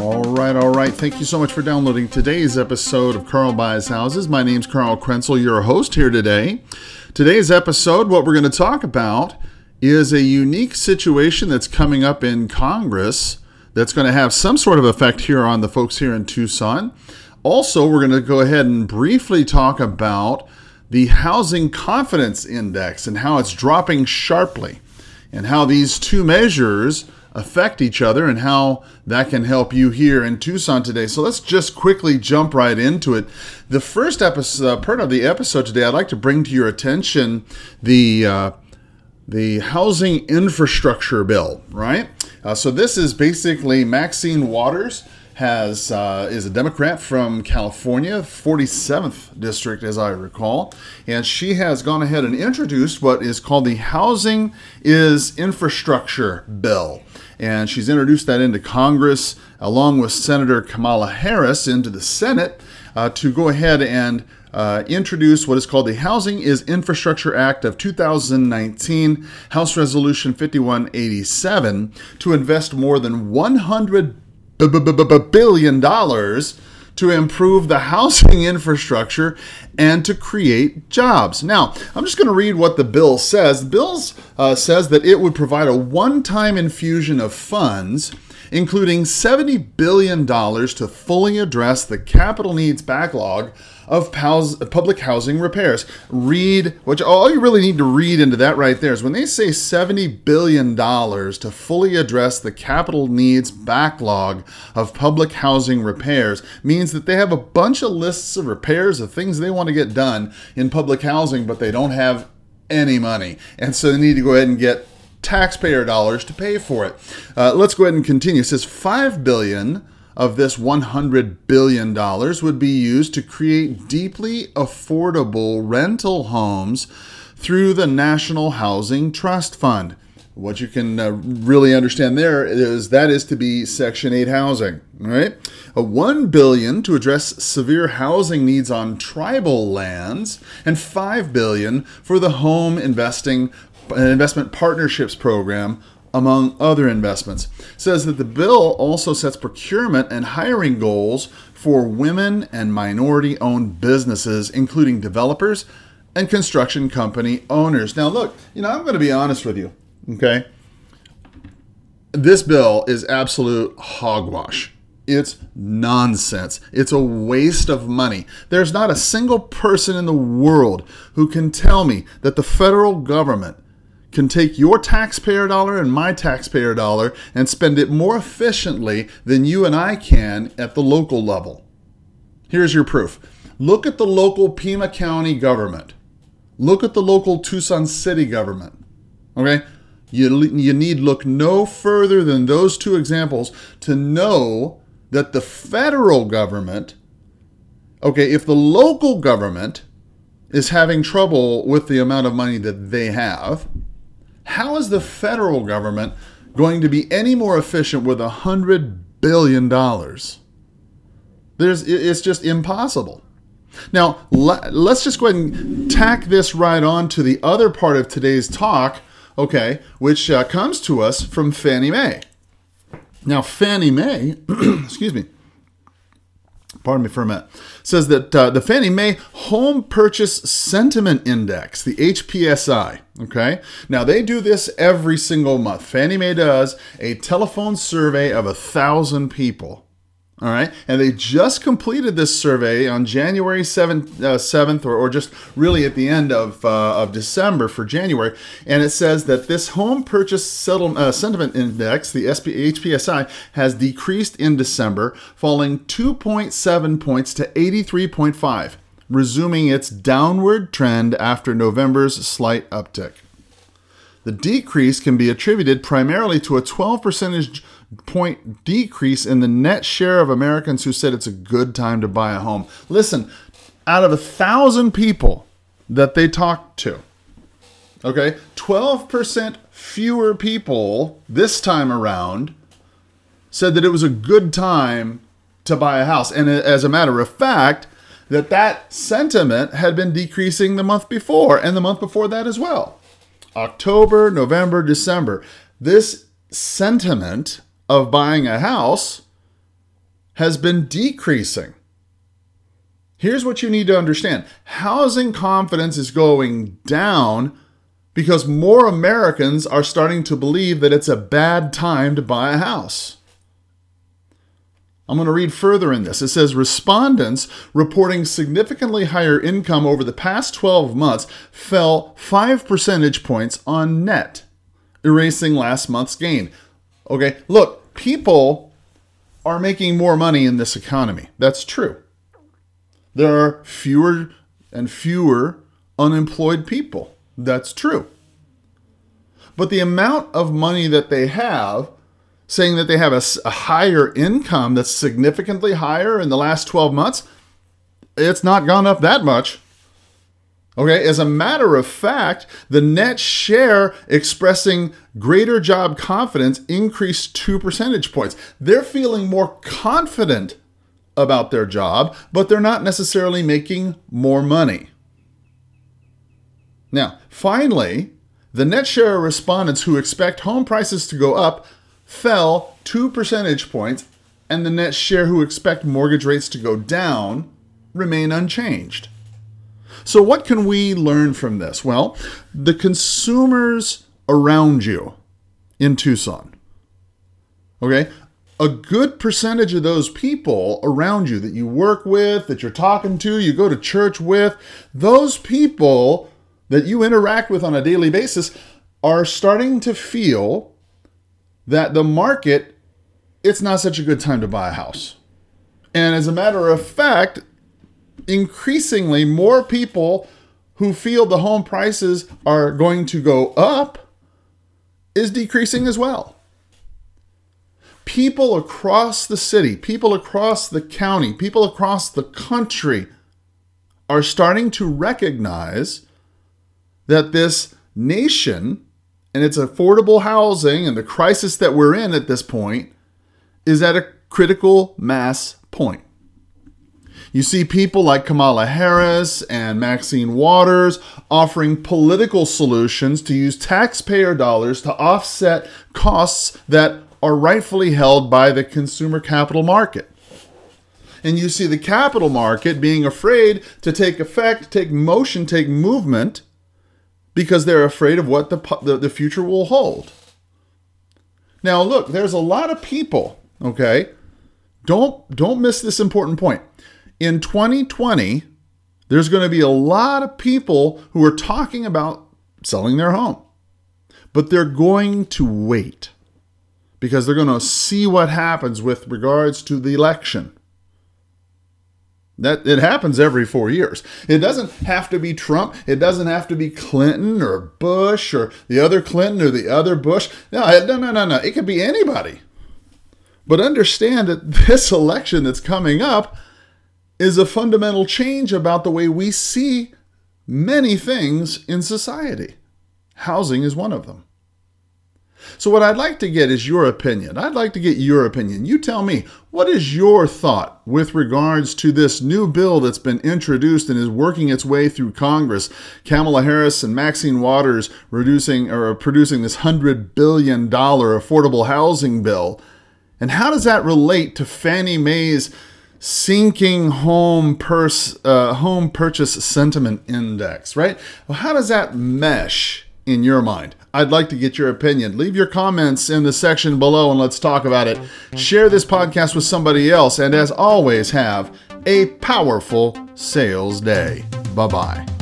All right, all right. Thank you so much for downloading today's episode of Carl Buys Houses. My name's Carl Krenzel, your host here today. Today's episode, what we're going to talk about is a unique situation that's coming up in Congress that's going to have some sort of effect here on the folks here in Tucson. Also, we're going to go ahead and briefly talk about the Housing Confidence Index and how it's dropping sharply, and how these two measures affect each other and how that can help you here in Tucson today. So let's just quickly jump right into it. The first episode, uh, part of the episode today, I'd like to bring to your attention the uh, the housing infrastructure bill. Right. Uh, so this is basically Maxine Waters has uh, is a Democrat from California, 47th district, as I recall, and she has gone ahead and introduced what is called the Housing is Infrastructure Bill, and she's introduced that into Congress along with Senator Kamala Harris into the Senate uh, to go ahead and uh, introduce what is called the Housing is Infrastructure Act of 2019, House Resolution 5187, to invest more than 100 billion dollars to improve the housing infrastructure and to create jobs. Now, I'm just going to read what the bill says. The bill uh, says that it would provide a one time infusion of funds including $70 billion to fully address the capital needs backlog of public housing repairs. Read, which all you really need to read into that right there is when they say $70 billion to fully address the capital needs backlog of public housing repairs, means that they have a bunch of lists of repairs of things they want to get done in public housing, but they don't have any money. And so they need to go ahead and get taxpayer dollars to pay for it. Uh, let's go ahead and continue. It says five billion of this 100 billion dollars would be used to create deeply affordable rental homes through the National Housing Trust Fund. What you can uh, really understand there is that is to be Section 8 housing, right? A 1 billion to address severe housing needs on tribal lands and 5 billion for the home investing an investment partnerships program among other investments. says that the bill also sets procurement and hiring goals for women and minority owned businesses, including developers and construction company owners. Now, look, you know, I'm going to be honest with you, okay? This bill is absolute hogwash. It's nonsense. It's a waste of money. There's not a single person in the world who can tell me that the federal government can take your taxpayer dollar and my taxpayer dollar and spend it more efficiently than you and I can at the local level. Here's your proof look at the local Pima County government, look at the local Tucson City government. Okay? You, you need look no further than those two examples to know that the federal government, okay, if the local government is having trouble with the amount of money that they have, how is the federal government going to be any more efficient with a hundred billion dollars? There's, it's just impossible. Now, let's just go ahead and tack this right on to the other part of today's talk, okay, which uh, comes to us from Fannie Mae. Now, Fannie Mae, excuse me, pardon me for a minute, says that uh, the Fannie Mae Home Purchase Sentiment Index, the HPSI, okay? Now they do this every single month. Fannie Mae does a telephone survey of a thousand people all right. And they just completed this survey on January 7th, uh, 7th or, or just really at the end of, uh, of December for January. And it says that this home purchase settle, uh, sentiment index, the SP, HPSI, has decreased in December, falling 2.7 points to 83.5, resuming its downward trend after November's slight uptick. The decrease can be attributed primarily to a 12 percentage point decrease in the net share of Americans who said it's a good time to buy a home. Listen, out of a thousand people that they talked to, okay, 12% fewer people this time around said that it was a good time to buy a house. And as a matter of fact, that that sentiment had been decreasing the month before and the month before that as well. October, November, December. This sentiment of buying a house has been decreasing. Here's what you need to understand housing confidence is going down because more Americans are starting to believe that it's a bad time to buy a house. I'm going to read further in this. It says respondents reporting significantly higher income over the past 12 months fell 5 percentage points on net, erasing last month's gain. Okay, look, people are making more money in this economy. That's true. There are fewer and fewer unemployed people. That's true. But the amount of money that they have saying that they have a, a higher income that's significantly higher in the last 12 months, it's not gone up that much. Okay, as a matter of fact, the net share expressing greater job confidence increased two percentage points. They're feeling more confident about their job, but they're not necessarily making more money. Now, finally, the net share of respondents who expect home prices to go up fell two percentage points, and the net share who expect mortgage rates to go down remain unchanged. So, what can we learn from this? Well, the consumers around you in Tucson, okay, a good percentage of those people around you that you work with, that you're talking to, you go to church with, those people that you interact with on a daily basis are starting to feel that the market, it's not such a good time to buy a house. And as a matter of fact, increasingly more people who feel the home prices are going to go up is decreasing as well. People across the city, people across the county, people across the country are starting to recognize that this nation and it's affordable housing and the crisis that we're in at this point is at a critical mass point. You see people like Kamala Harris and Maxine Waters offering political solutions to use taxpayer dollars to offset costs that are rightfully held by the consumer capital market. And you see the capital market being afraid to take effect, take motion, take movement because they're afraid of what the, the, the future will hold. Now, look, there's a lot of people, okay? Don't don't miss this important point. In 2020, there's going to be a lot of people who are talking about selling their home. But they're going to wait because they're going to see what happens with regards to the election. That it happens every four years. It doesn't have to be Trump. It doesn't have to be Clinton or Bush or the other Clinton or the other Bush. No, no, no, no, no. It could be anybody. But understand that this election that's coming up is a fundamental change about the way we see many things in society. Housing is one of them. So, what I'd like to get is your opinion. I'd like to get your opinion. You tell me, what is your thought with regards to this new bill that's been introduced and is working its way through Congress? Kamala Harris and Maxine Waters reducing or producing this $100 billion affordable housing bill. And how does that relate to Fannie Mae's sinking home purse, uh, home purchase sentiment index, right? Well, how does that mesh in your mind? I'd like to get your opinion. Leave your comments in the section below and let's talk about it. Share this podcast with somebody else, and as always, have a powerful sales day. Bye bye.